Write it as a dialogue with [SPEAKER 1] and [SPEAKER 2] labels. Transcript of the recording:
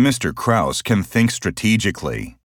[SPEAKER 1] Mr. Kraus can think strategically.